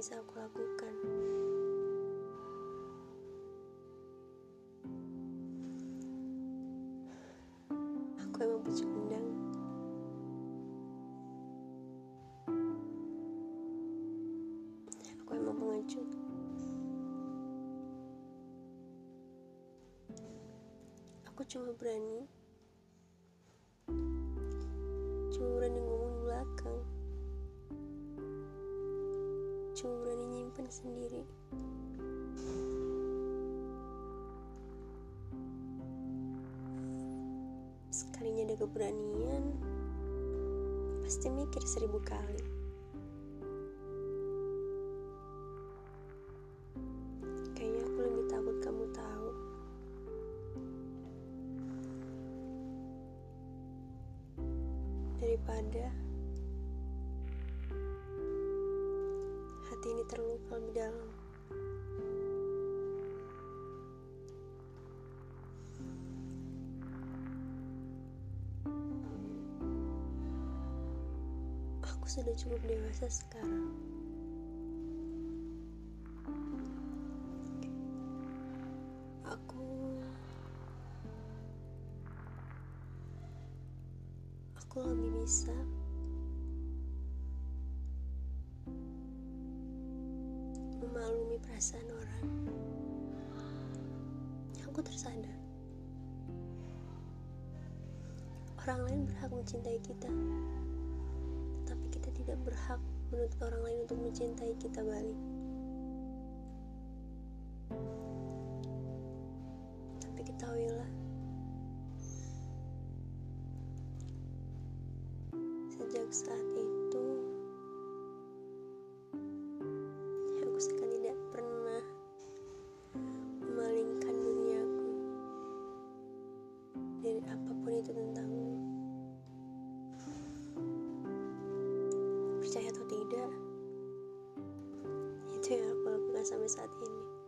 bisa aku lakukan. Aku emang pecundang. Aku emang pengecut. Aku cuma berani cuma berani ngomong di belakang sendiri. Sekalinya ada keberanian pasti mikir seribu kali. Kayaknya aku lebih takut kamu tahu. Daripada hati ini terluka lebih dalam. Aku sudah cukup dewasa sekarang. Memaklumi perasaan orang. Aku tersadar. Orang lain berhak mencintai kita. Tetapi kita tidak berhak menuntut orang lain untuk mencintai kita balik. Tapi ketahuilah sejak saat apa pun itu tentangmu percaya atau tidak itu yang aku lakukan sampai saat ini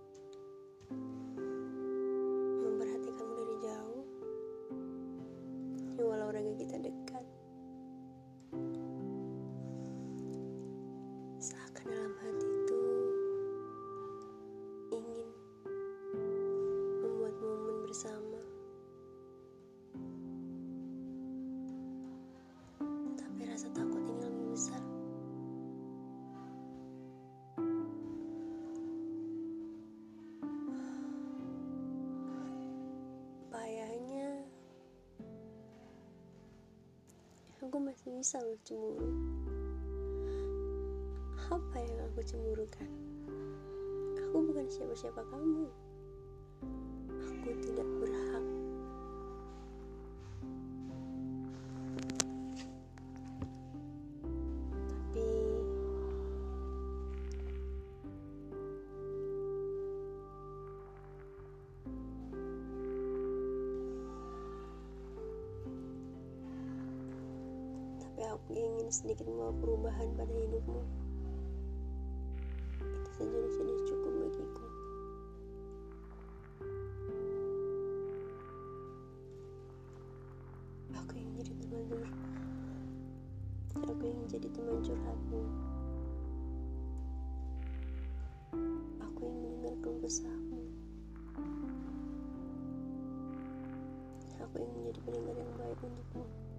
bisa bercemburu apa yang aku cemburukan? Aku bukan siapa-siapa kamu. Aku ingin sedikit membawa perubahan pada hidupmu. Itu saja sudah cukup bagiku. Aku ingin jadi teman curhat aku ingin jadi teman curhatmu. Aku ingin mendengar kesahmu. Aku ingin menjadi pendengar yang baik untukmu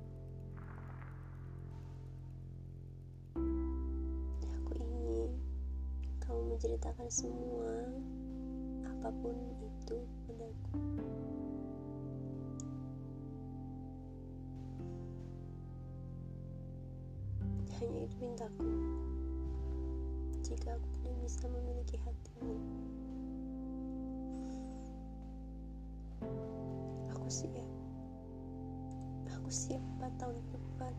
menceritakan semua apa pun itu padaku hanya itu pintaku jika aku tidak bisa memiliki hatimu aku siap. Aku siap empat tahun ke depan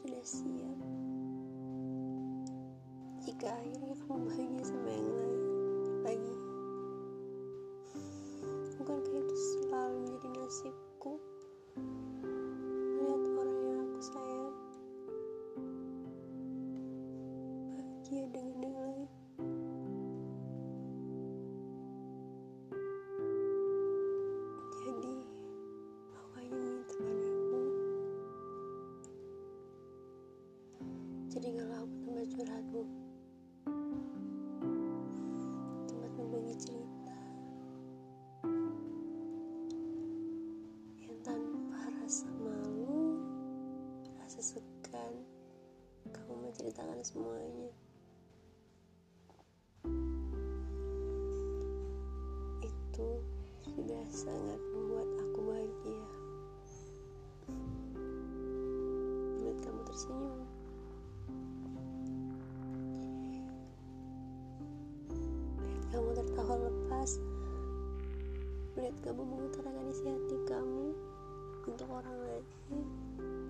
sudah siap. Jika akhirnya kamu bahagia sama yang lain lagi bukankah itu selalu menjadi nasibku? Melihat orang yang aku sayang bahagia dengan aku tempat berbagi cerita. Yang tanpa rasa malu Rasa segan. Kamu menceritakan semuanya Tertawa lepas Melihat kamu mengutarakan isi hati kamu Untuk orang lain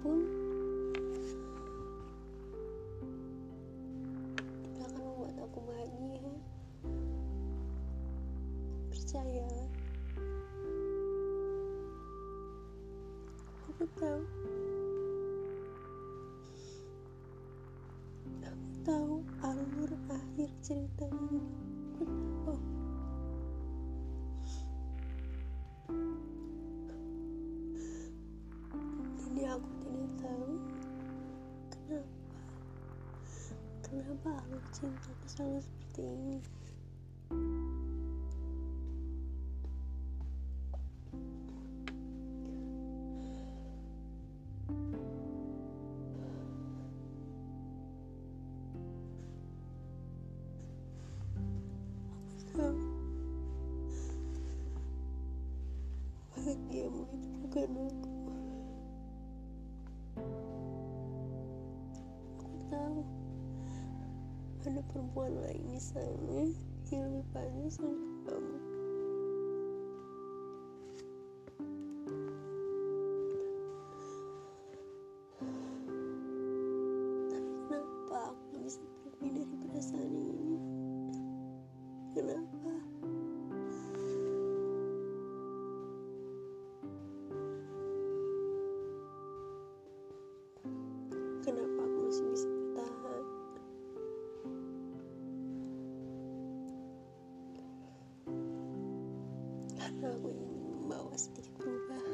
pun Itu akan membuat aku bahagia. Percayalah Aku tahu. Aku tahu alur akhir cerita Alur cintaku selalu seperti ini. Tahu bahagiamu itu bukan ada perempuan lain di sana yang lebih pantas untuk Aku ingin membawa sedikit perubahan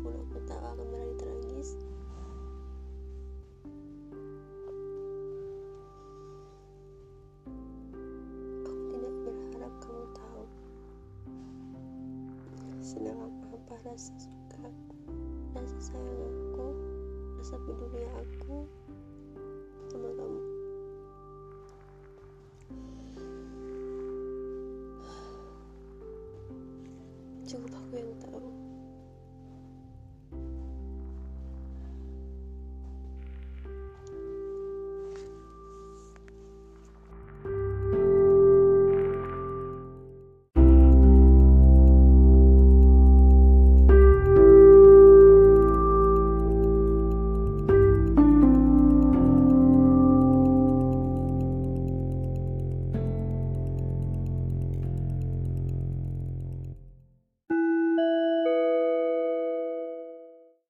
tahu akan berakhir tragis aku tidak berharap kamu tahu. Sedalam apa rasa suka rasa sayang aku rasa peduli aku sama kamu. Cukup aku yang tahu